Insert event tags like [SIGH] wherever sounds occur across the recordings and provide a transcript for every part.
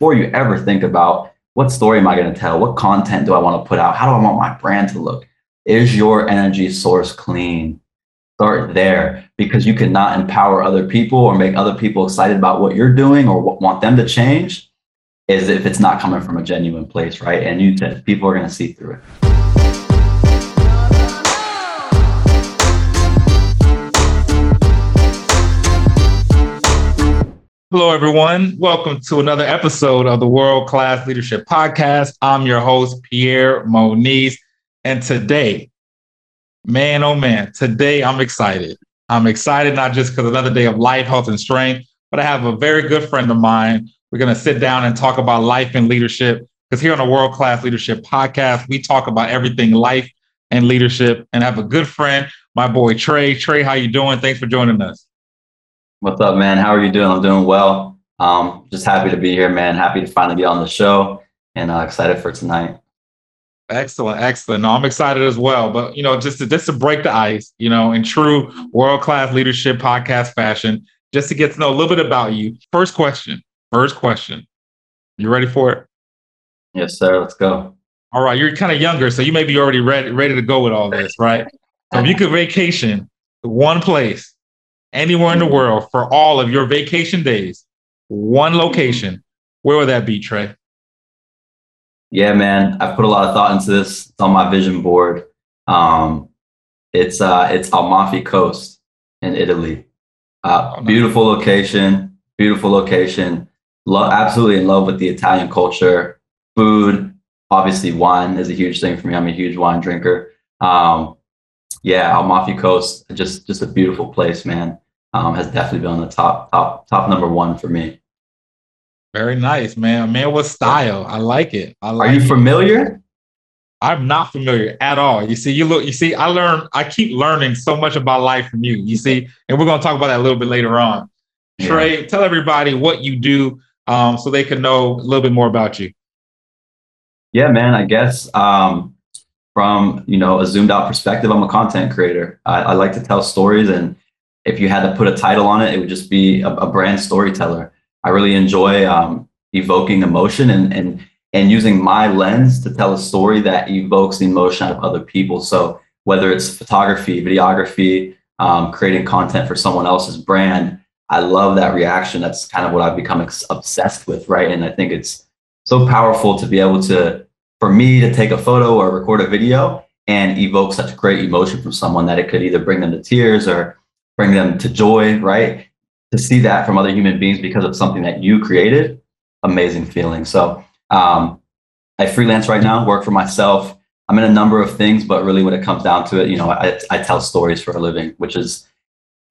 before you ever think about what story am I going to tell? What content do I want to put out? How do I want my brand to look? Is your energy source clean? Start there because you cannot empower other people or make other people excited about what you're doing or want them to change is if it's not coming from a genuine place, right? And you people are going to see through it. Hello, everyone. Welcome to another episode of the World Class Leadership Podcast. I'm your host, Pierre Moniz. And today, man, oh man, today I'm excited. I'm excited not just because another day of life, health, and strength, but I have a very good friend of mine. We're going to sit down and talk about life and leadership because here on the World Class Leadership Podcast, we talk about everything life and leadership and have a good friend, my boy Trey. Trey, how you doing? Thanks for joining us. What's up, man? How are you doing? I'm doing well. Um, just happy to be here, man. Happy to finally be on the show and uh, excited for tonight. Excellent, excellent. No, I'm excited as well. But you know, just to just to break the ice, you know, in true world class leadership podcast fashion, just to get to know a little bit about you. First question. First question. You ready for it? Yes, sir. Let's go. All right. You're kind of younger, so you may be already ready ready to go with all this, right? So if you could vacation one place anywhere in the world for all of your vacation days, one location, where would that be, Trey? Yeah, man, I've put a lot of thought into this. It's on my vision board. Um, it's uh, it's Amalfi Coast in Italy. Uh, oh, beautiful location, beautiful location. Lo- absolutely in love with the Italian culture, food. Obviously, wine is a huge thing for me. I'm a huge wine drinker. Um, yeah, Amalfi Coast, just just a beautiful place, man. Um, has definitely been on the top top top number one for me. Very nice, man. Man with style. I like it. I like Are you familiar? I'm not familiar at all. You see, you look, you see, I learn, I keep learning so much about life from you. You see, and we're gonna talk about that a little bit later on. Yeah. Trey, tell everybody what you do um, so they can know a little bit more about you. Yeah, man. I guess um, from you know a zoomed out perspective i'm a content creator. I, I, like to tell stories and if you had to put a title on it it would just be a, a brand storyteller. I really enjoy um, evoking emotion and and and using my lens to tell a story that evokes the emotion out of other people. So whether it's photography videography um, creating content for someone else's brand i love that reaction. That's kind of what i've become ex- obsessed with right? And i think it's so powerful to be able to for me to take a photo or record a video and evoke such great emotion from someone that it could either bring them to tears or bring them to joy, right? To see that from other human beings because of something that you created, amazing feeling. So um, I freelance right now, work for myself. I'm in a number of things, but really when it comes down to it, you know, I, I tell stories for a living, which is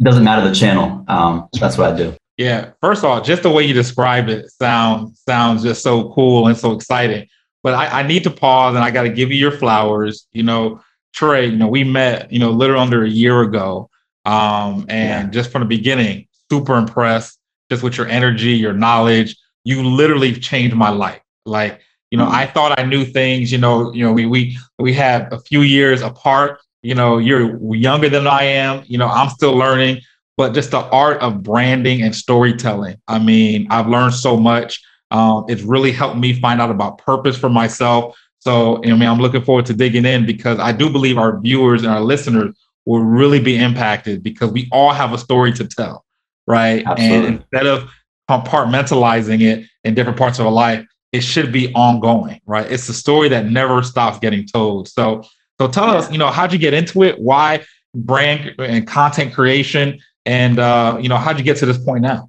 doesn't matter the channel. Um, that's what I do. Yeah. First of all, just the way you describe it sounds sounds just so cool and so exciting. But I, I need to pause and I got to give you your flowers. You know, Trey, you know, we met, you know, little under a year ago. Um, and yeah. just from the beginning, super impressed just with your energy, your knowledge. You literally changed my life. Like, you know, mm-hmm. I thought I knew things, you know, you know, we we we had a few years apart. You know, you're younger than I am, you know, I'm still learning, but just the art of branding and storytelling. I mean, I've learned so much. Um, it's really helped me find out about purpose for myself. So, I mean, I'm looking forward to digging in because I do believe our viewers and our listeners will really be impacted because we all have a story to tell, right? Absolutely. And instead of compartmentalizing it in different parts of our life, it should be ongoing, right? It's a story that never stops getting told. So, so tell yeah. us, you know, how'd you get into it? Why brand and content creation? And uh, you know, how'd you get to this point now?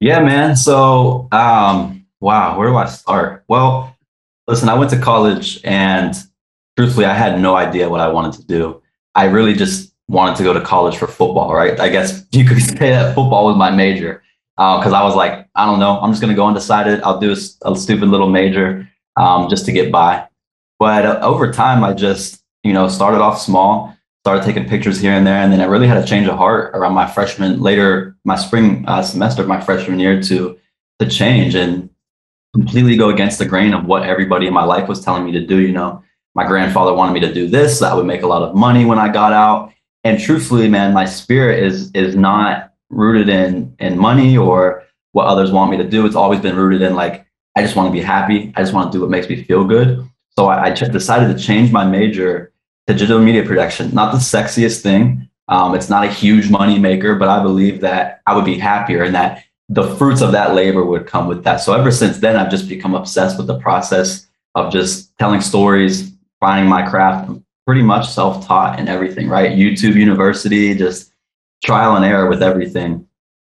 Yeah, man. So, um, wow, where do I start? Well, listen, I went to college and truthfully, I had no idea what I wanted to do. I really just wanted to go to college for football, right? I guess [LAUGHS] you could say that football was my major because uh, I was like, I don't know, I'm just going to go undecided. I'll do a, a stupid little major um, just to get by. But uh, over time, I just, you know, started off small started taking pictures here and there. And then I really had a change of heart around my freshman, later my spring uh, semester of my freshman year to to change and completely go against the grain of what everybody in my life was telling me to do. You know, my grandfather wanted me to do this. I would make a lot of money when I got out. And truthfully, man, my spirit is is not rooted in in money or what others want me to do. It's always been rooted in like, I just want to be happy. I just want to do what makes me feel good. So I, I ch- decided to change my major digital media production. Not the sexiest thing. Um, it's not a huge money maker, but I believe that I would be happier and that the fruits of that labor would come with that. So ever since then, I've just become obsessed with the process of just telling stories, finding my craft, I'm pretty much self-taught and everything, right? YouTube University, just trial and error with everything.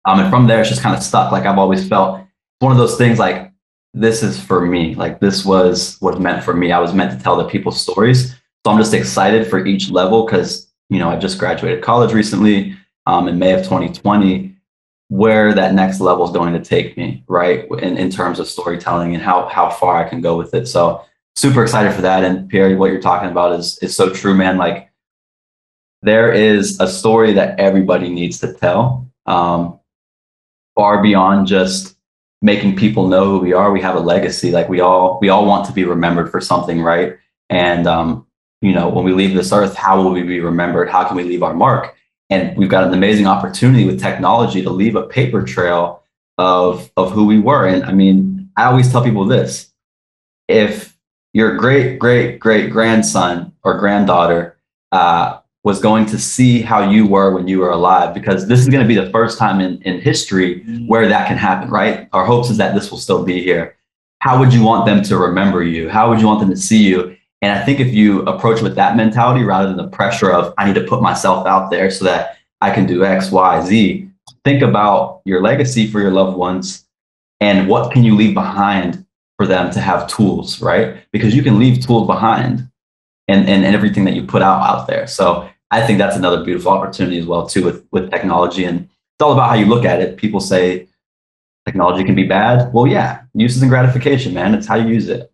Um, and from there, it's just kind of stuck. Like I've always felt one of those things like this is for me. Like this was what's meant for me. I was meant to tell the people stories. I'm just excited for each level because, you know, I just graduated college recently um, in May of 2020 where that next level is going to take me, right? In, in terms of storytelling and how, how far I can go with it. So super excited for that. And Pierre, what you're talking about is, is so true, man. Like there is a story that everybody needs to tell um, far beyond just making people know who we are. We have a legacy. Like we all, we all want to be remembered for something, right? And, um, you know, when we leave this earth, how will we be remembered? How can we leave our mark? and we've got an amazing opportunity with technology to leave a paper trail of of who we were. And i mean i always tell people this if your great great great grandson or granddaughter uh, was going to see how you were when you were alive because this is going to be the first time in, in history where that can happen right? Our hopes is that this will still be here. How would you want them to remember you? How would you want them to see you and I think if you approach with that mentality rather than the pressure of I need to put myself out there so that I can do X, Y, Z, think about your legacy for your loved ones and what can you leave behind for them to have tools, right? Because you can leave tools behind and, and, and everything that you put out out there. So I think that's another beautiful opportunity as well too with, with technology. And it's all about how you look at it. People say technology can be bad. Well, yeah, uses and gratification, man. It's how you use it.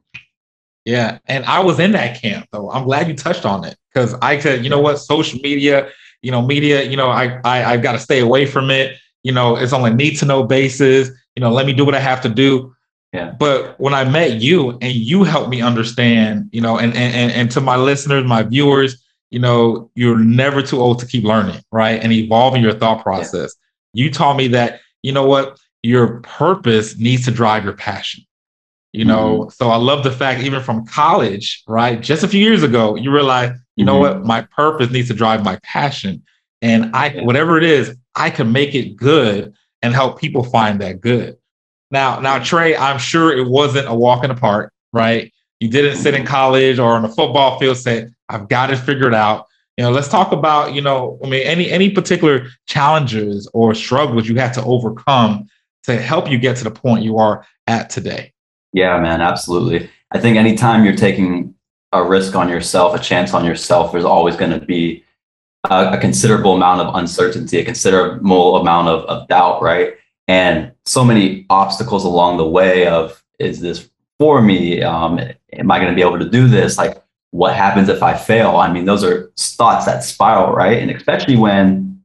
Yeah. And I was in that camp though. I'm glad you touched on it because I said, you know what, social media, you know, media, you know, I, I I've got to stay away from it. You know, it's on a need to know basis. You know, let me do what I have to do. Yeah. But when I met you and you helped me understand, you know, and and and to my listeners, my viewers, you know, you're never too old to keep learning, right? And evolving your thought process. Yeah. You taught me that, you know what, your purpose needs to drive your passion you know? Mm-hmm. so i love the fact even from college right just a few years ago you realize you mm-hmm. know what? My purpose needs to drive my passion. And i whatever it is i can make it good and help people find that good. Now now trey i'm sure it wasn't a walk in the park right? You didn't sit in mm-hmm. college or on a football field say i've got it figured out. You know let's talk about you know i mean any any particular challenges or struggles you had to overcome to help you get to the point you are at today yeah, man, absolutely. I think anytime you're taking a risk on yourself, a chance on yourself, there's always going to be a, a, considerable amount of uncertainty, a considerable amount of, of doubt, right? And so many obstacles along the way of is this for me? Um, am I going to be able to do this? Like, what happens if I fail? I mean, those are thoughts that spiral, right? And especially when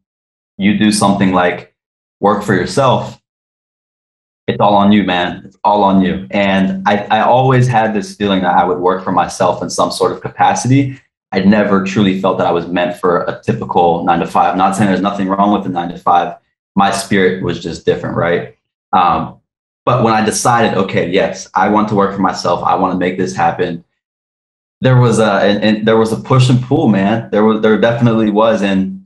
you do something like work for yourself, it's all on you, man. It's all on you. And I, I always had this feeling that I would work for myself in some sort of capacity. I never truly felt that I was meant for a typical nine to five. I'm not saying there's nothing wrong with the nine to five. My spirit was just different, right? Um, but when I decided, okay, yes, I want to work for myself. I want to make this happen. There was a and, and there was a push and pull, man. There was there definitely was, and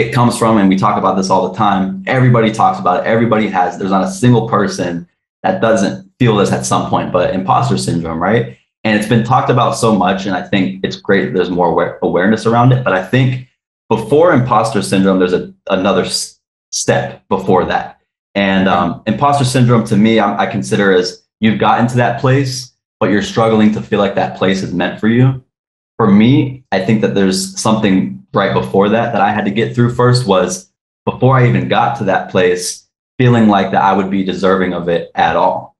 it comes from, and we talk about this all the time. Everybody talks about it. Everybody has. There's not a single person that doesn't feel this at some point, but imposter syndrome, right? And it's been talked about so much, and I think it's great. There's more aware- awareness around it, but I think before imposter syndrome, there's a, another s- step before that. And um, imposter syndrome, to me, I, I consider as you've gotten to that place, but you're struggling to feel like that place is meant for you. For me, I think that there's something right before that that I had to get through first was before I even got to that place, feeling like that I would be deserving of it at all.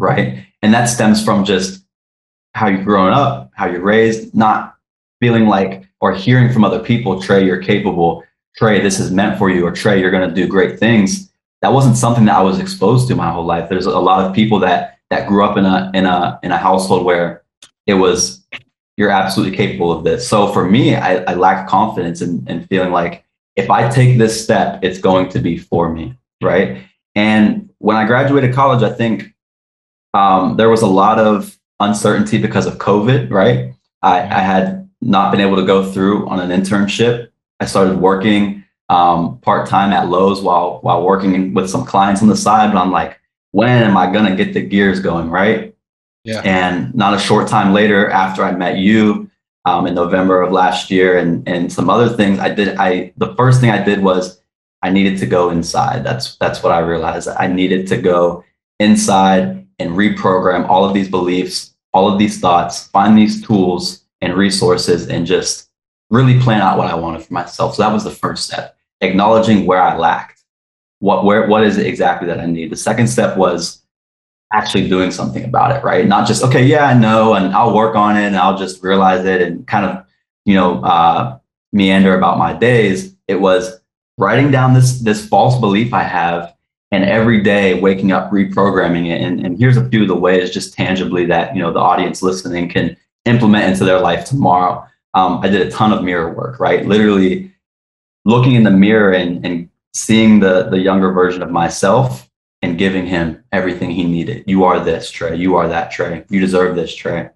Right. And that stems from just how you've grown up, how you're raised, not feeling like or hearing from other people, Trey, you're capable. Trey, this is meant for you, or Trey, you're going to do great things. That wasn't something that I was exposed to my whole life. There's a lot of people that that grew up in a in a in a household where it was you're absolutely capable of this. So for me, I, I lack confidence in, in feeling like if I take this step, it's going to be for me. Right. And when I graduated college, I think um, there was a lot of uncertainty because of COVID, right? I, I, had not been able to go through on an internship. I started working um, part time at Lowe's while while working with some clients on the side. But I'm like, when am I gonna get the gears going, right? Yeah. And not a short time later, after I met you um, in November of last year, and and some other things, I did. I the first thing I did was I needed to go inside. That's that's what I realized. I needed to go inside and reprogram all of these beliefs, all of these thoughts, find these tools and resources, and just really plan out what I wanted for myself. So that was the first step, acknowledging where I lacked. What where what is it exactly that I need? The second step was actually doing something about it, right? Not just okay, yeah, I know, and I'll work on it, and I'll just realize it, and kind of you know uh, meander about my days. It was writing down this this false belief I have and every day waking up reprogramming it and, and here's a few of the ways just tangibly that you know the audience listening can implement into their life tomorrow um, i did a ton of mirror work right literally looking in the mirror and, and seeing the the younger version of myself and giving him everything he needed you are this trey you are that trey you deserve this trey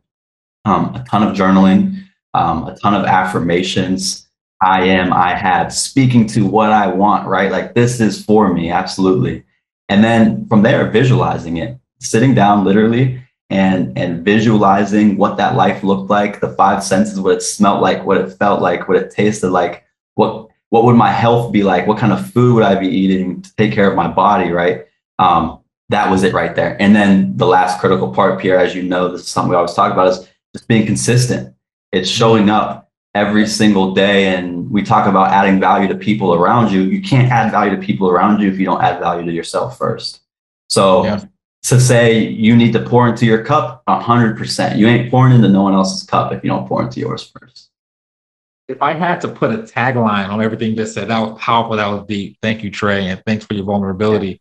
um, a ton of journaling um, a ton of affirmations I am, I have, speaking to what I want, right? Like this is for me, absolutely. And then from there, visualizing it, sitting down literally and and visualizing what that life looked like, the five senses, what it smelled like, what it felt like, what it tasted like, what what would my health be like, what kind of food would I be eating to take care of my body, right? Um, that was it right there. And then the last critical part, Pierre, as you know, this is something we always talk about, is just being consistent. It's showing up every single day. And we talk about adding value to people around you. You can't add value to people around you if you don't add value to yourself first. So yeah. to say you need to pour into your cup 100% you ain't pouring into no one else's cup if you don't pour into yours first. If i had to put a tagline on everything that said that was powerful. That was deep. Thank you trey and thanks for your vulnerability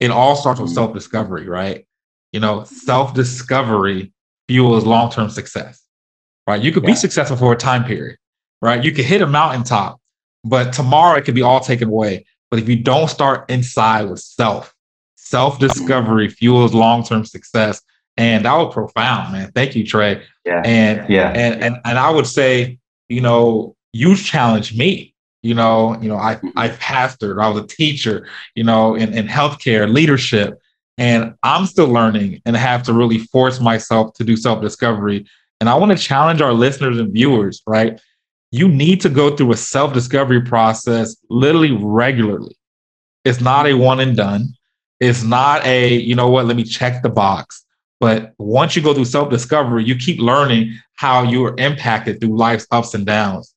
it all starts with mm-hmm. self-discovery right you know self-discovery fuels long-term success right? You could yeah. be successful for a time period, right? You could hit a mountaintop, but tomorrow it could be all taken away. But if you don't start inside with self, self discovery fuels long term success. And that was profound, man. Thank you, Trey. Yeah. And yeah. And and and I would say, you know, you challenged me. You know, you know, I I pastored, I was a teacher, you know, in, in healthcare, leadership. And I'm still learning and have to really force myself to do self-discovery and I want to challenge our listeners and viewers, right? You need to go through a self discovery process literally regularly. It's not a one and done. It's not a, you know what, let me check the box. But once you go through self discovery, you keep learning how you are impacted through life's ups and downs.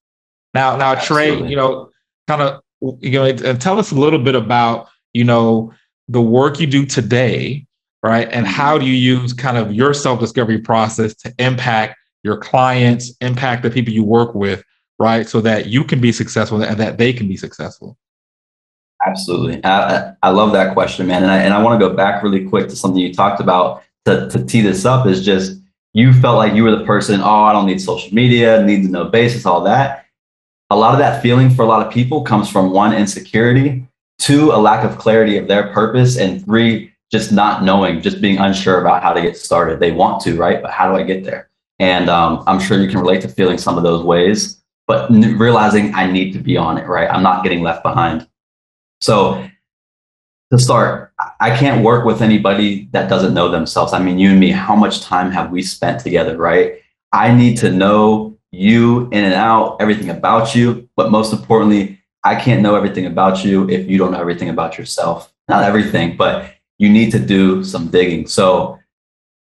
Now, now, Absolutely. Trey, you know, kind of, you know, and tell us a little bit about, you know, the work you do today right? And mm-hmm. how do you use kind of your self discovery process to impact your clients, impact the people you work with, right? So that you can be successful and that they can be successful. Absolutely. I, I love that question, man. And I, and I want to go back really quick to something you talked about to, to tee this up is just you felt like you were the person, oh, I don't need social media, need to know basis, all that. A lot of that feeling for a lot of people comes from one, insecurity, two, a lack of clarity of their purpose, and three, just not knowing, just being unsure about how to get started. They want to, right? But how do I get there? And um, I'm sure you can relate to feeling some of those ways, but realizing I need to be on it, right? I'm not getting left behind. So to start, I can't work with anybody that doesn't know themselves. I mean, you and me, how much time have we spent together, right? I need to know you in and out, everything about you. But most importantly, I can't know everything about you if you don't know everything about yourself. Not everything, but you need to do some digging. So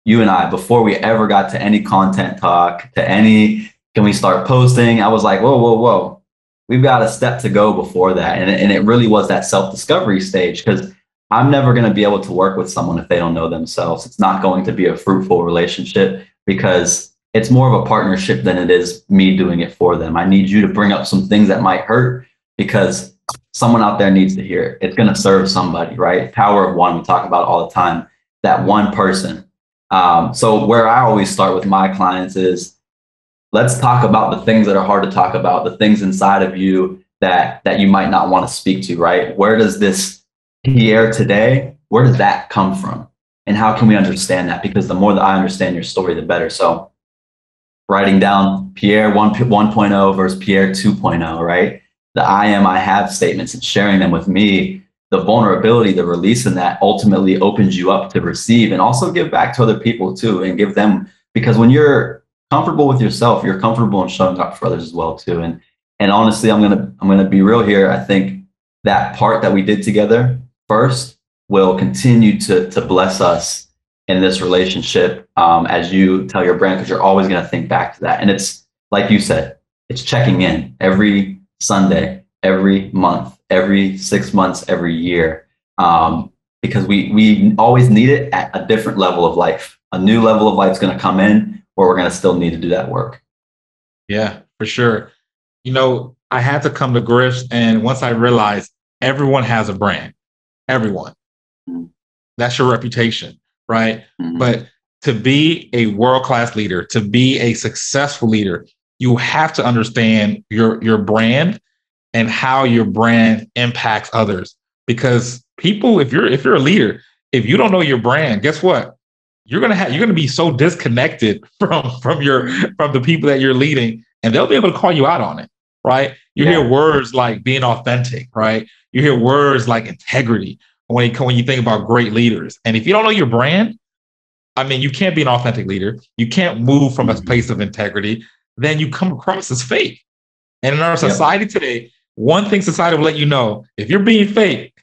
you and I, before we ever got to any content talk, to any, can we start posting? I was like, whoa, whoa, whoa. We've got a step to go before that. And, and it really was that self discovery stage because I'm never going to be able to work with someone if they don't know themselves. It's not going to be a fruitful relationship because it's more of a partnership than it is me doing it for them. I need you to bring up some things that might hurt because someone out there needs to hear it. It's going to serve somebody, right? Power of one, we talk about all the time, that one person. Um, so, where I always start with my clients is let's talk about the things that are hard to talk about, the things inside of you that, that you might not want to speak to, right? Where does this Pierre today, where does that come from? And how can we understand that? Because the more that I understand your story, the better. So writing down Pierre 1, 1.0 versus Pierre 2.0, right? The I am, I have statements and sharing them with me, the vulnerability, the release in that ultimately opens you up to receive and also give back to other people too and give them, because when you're comfortable with yourself, you're comfortable in showing up for others as well too. And, and honestly, I'm to, I'm to be real here. I think that part that we did together first will continue to, to bless us in this relationship um, as you tell your brand because you're always going to think back to that. And it's like you said it's checking in every sunday every month every six months every year um, because we we always need it at a different level of life. A new level of life is going to come in where we're going to still need to do that work. Yeah for sure. You know i had to come to grips and once i realized everyone has a brand. Everyone. Mm-hmm. that's your reputation right? Mm-hmm. But to be a world class leader, to be a successful leader, you have to understand your your brand and how your brand impacts others. Because people, if you're if you're a leader, if you don't know your brand, guess what? You're gonna have you're gonna be so disconnected [LAUGHS] from from your from the people that you're leading, and they'll be able to call you out on it, right? You yeah. hear words like being authentic, right? You hear words like integrity, when you, when you think about great leaders. And if you don't know your brand, I mean, you can't be an authentic leader. You can't move from a mm-hmm. place of integrity. Then you come across as fake. And in our society yep. today, one thing society will let you know if you're being fake,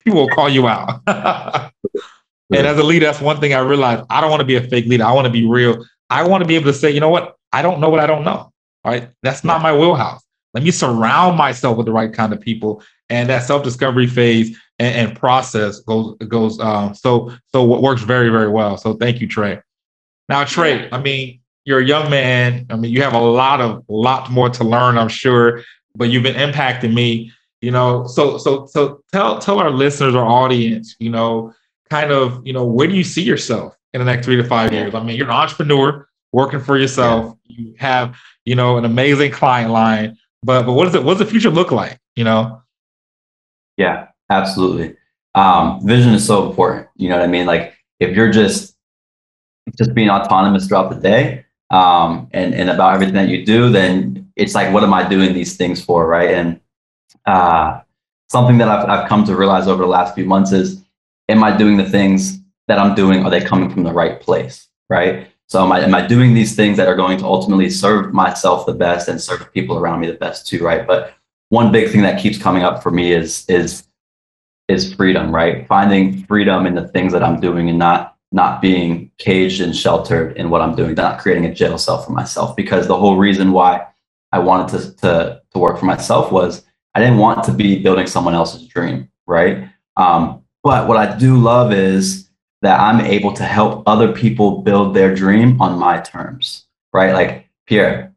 people will call you out. [LAUGHS] and as a leader, that's one thing I realized. I don't want to be a fake leader. I want to be real. I want to be able to say, you know what? I don't know what I don't know. All right. That's not my wheelhouse. Let me surround myself with the right kind of people. And that self-discovery phase and, and process goes goes um, so so what works very very well. So thank you, Trey. Now, Trey, I mean, you're a young man. I mean, you have a lot of lot more to learn, I'm sure, but you've been impacting me. You know, so so so tell tell our listeners our audience, you know, kind of, you know, where do you see yourself in the next three to five years? I mean, you're an entrepreneur working for yourself. You have, you know, an amazing client line, but but what does it what does the future look like? You know? Yeah. Absolutely. Um, vision is so important. You know what I mean? Like if you're just just being autonomous throughout the day um, and and about everything that you do, then it's like, what am I doing these things for, right? And uh, something that I've I've come to realize over the last few months is, am I doing the things that I'm doing? Are they coming from the right place, right? So am I am I doing these things that are going to ultimately serve myself the best and serve people around me the best too, right? But one big thing that keeps coming up for me is is is freedom, right? Finding freedom in the things that I'm doing and not not being caged and sheltered in what I'm doing, not creating a jail cell for myself. Because the whole reason why I wanted to to, to work for myself was I didn't want to be building someone else's dream, right? Um, but what I do love is that I'm able to help other people build their dream on my terms, right? Like Pierre,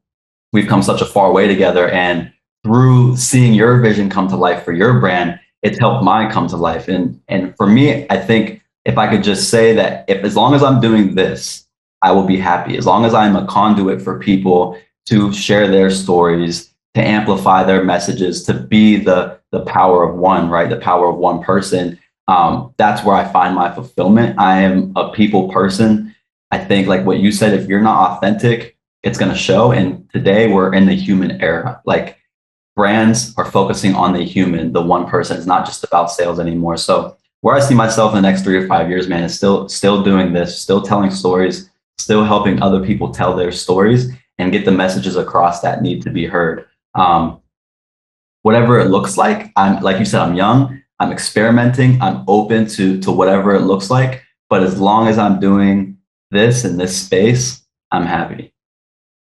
we've come such a far way together, and through seeing your vision come to life for your brand, it's helped mine come to life. And and for me, I think if I could just say that if as long as I'm doing this, I will be happy. As long as I'm a conduit for people to share their stories, to amplify their messages, to be the the power of one, right? The power of one person. Um, that's where I find my fulfillment. I am a people person. I think, like what you said, if you're not authentic, it's to show. And today we're in the human era. Like brands are focusing on the human, the one person. It's not just about sales anymore. So where I see myself in the next three or five years, man, is still still doing this, still telling stories, still helping other people tell their stories and get the messages across that need to be heard. Um, whatever it looks like, I'm like you said, I'm young. I'm experimenting. I'm open to to whatever it looks like. But as long as I'm doing this in this space, I'm happy.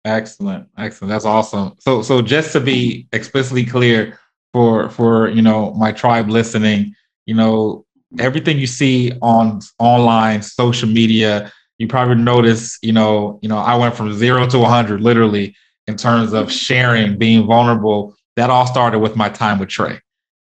Excellent, excellent. That's awesome. So, so just to be explicitly clear for for you know my tribe listening, you know everything you see on online social media, you probably notice, you know, you know, I went from zero to 100 literally in terms of sharing, being vulnerable. That all started with my time with Trey.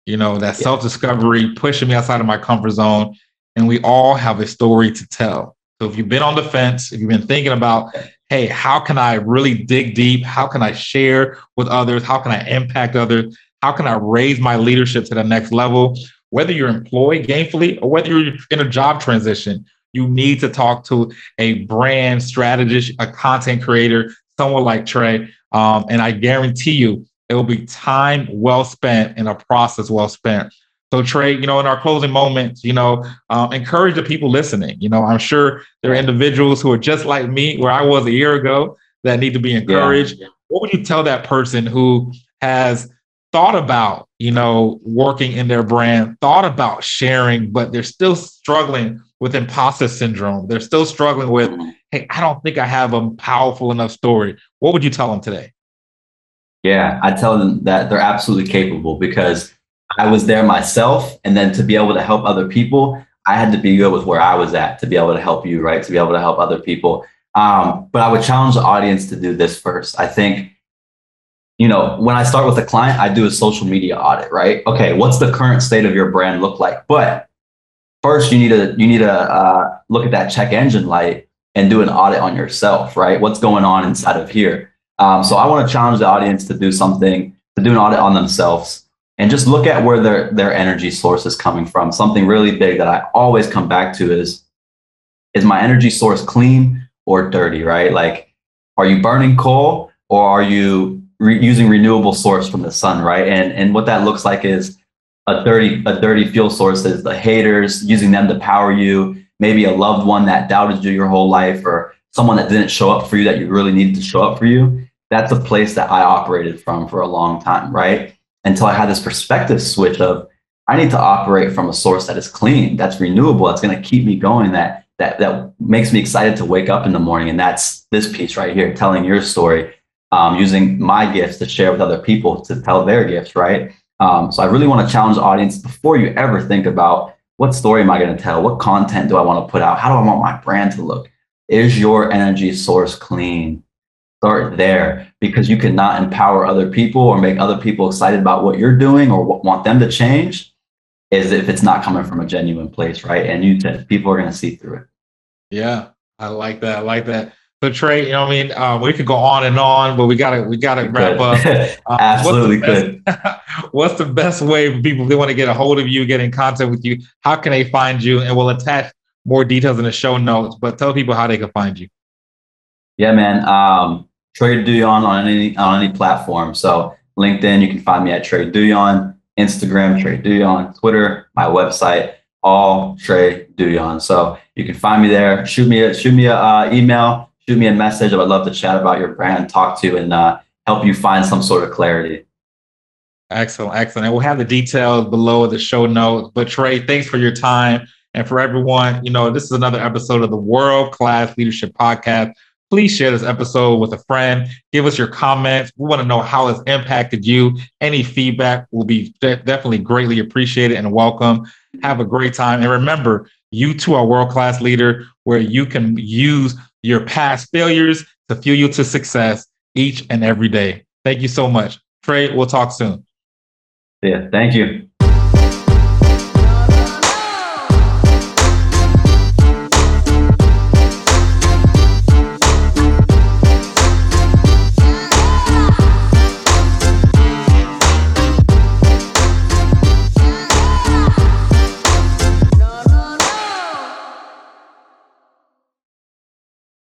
You know, that yeah. self discovery, pushing me outside of my comfort zone, and we all have a story to tell. So if you've been on the fence, if you've been thinking about, hey, how can I really dig deep? How can I share with others? How can I impact others? How can I raise my leadership to the next level? whether you're employed gainfully or whether you're in a job transition, you need to talk to a brand strategist, a content creator, someone like Trey. Um, and I guarantee you, it will be time well spent and a process well spent. So Trey, you know, in our closing moments, you know, um, encourage the people listening. You know, I'm sure there are individuals who are just like me, where I was a year ago, that need to be encouraged. Yeah. What would you tell that person who has thought about, you know, working in their brand, thought about sharing, but they're still struggling with imposter syndrome. They're still struggling with, hey, I don't think I have a powerful enough story. What would you tell them today? Yeah, I tell them that they're absolutely capable because I was there myself. And then to be able to help other people, I had to be good with where I was at to be able to help you, right? To be able to help other people. Um, but I would challenge the audience to do this first. I think, you know, when I start with a client, I do a social media audit, right? Okay, what's the current state of your brand look like? But first, you need to you need to uh, look at that check engine light and do an audit on yourself, right? What's going on inside of here? Um, so I want to challenge the audience to do something, to do an audit on themselves and just look at where their, their energy source is coming from. Something really big that I always come back to is, is my energy source clean or dirty, right? Like, are you burning coal or are you re- using renewable source from the sun, right? And, and what that looks like is a dirty, a dirty fuel source is the haters using them to power you, maybe a loved one that doubted you your whole life or someone that didn't show up for you that you really needed to show up for you. That's a place that I operated from for a long time, right? Until I had this perspective switch of I need to operate from a source that is clean, that's renewable, that's going to keep me going, that that that makes me excited to wake up in the morning. And that's this piece right here, telling your story, um, using my gifts to share with other people to tell their gifts, right? Um, so I really want to challenge the audience before you ever think about what story am I going to tell? What content do I want to put out? How do I want my brand to look? Is your energy source clean? Start there because you cannot empower other people or make other people excited about what you're doing or want them to change is if it's not coming from a genuine place, right? And you people are going to see through it. Yeah, I like that. I like that. So Trey, you know, I mean, um, we could go on and on, but we gotta we gotta wrap up. [LAUGHS] Um, Absolutely what's [LAUGHS] good. what's the best way for people they want to get a hold of you, get in contact with you? How can they find you? And we'll attach more details in the show notes. But tell people how they can find you. Yeah, man. Um, Trey Duyon on any on any platform. So LinkedIn, you can find me at Trey Duyon. Instagram, Trey Duyon, Twitter, my website, all Trey Duyon. So you can find me there. Shoot me a shoot me a uh, email. Shoot me a message. I would love to chat about your brand, talk to, and uh, help you find some sort of clarity. Excellent, excellent. And we'll have the details below the show notes. But Trey, thanks for your time. And for everyone, you know, this is another episode of the World Class Leadership Podcast please share this episode with a friend. Give us your comments. We want to know how it's impacted you. Any feedback will be de- definitely greatly appreciated and welcome. Have a great time. And remember, you too are world class leader where you can use your past failures to fuel you to success each and every day. Thank you so much. Trey, we'll talk soon. Yeah, thank you.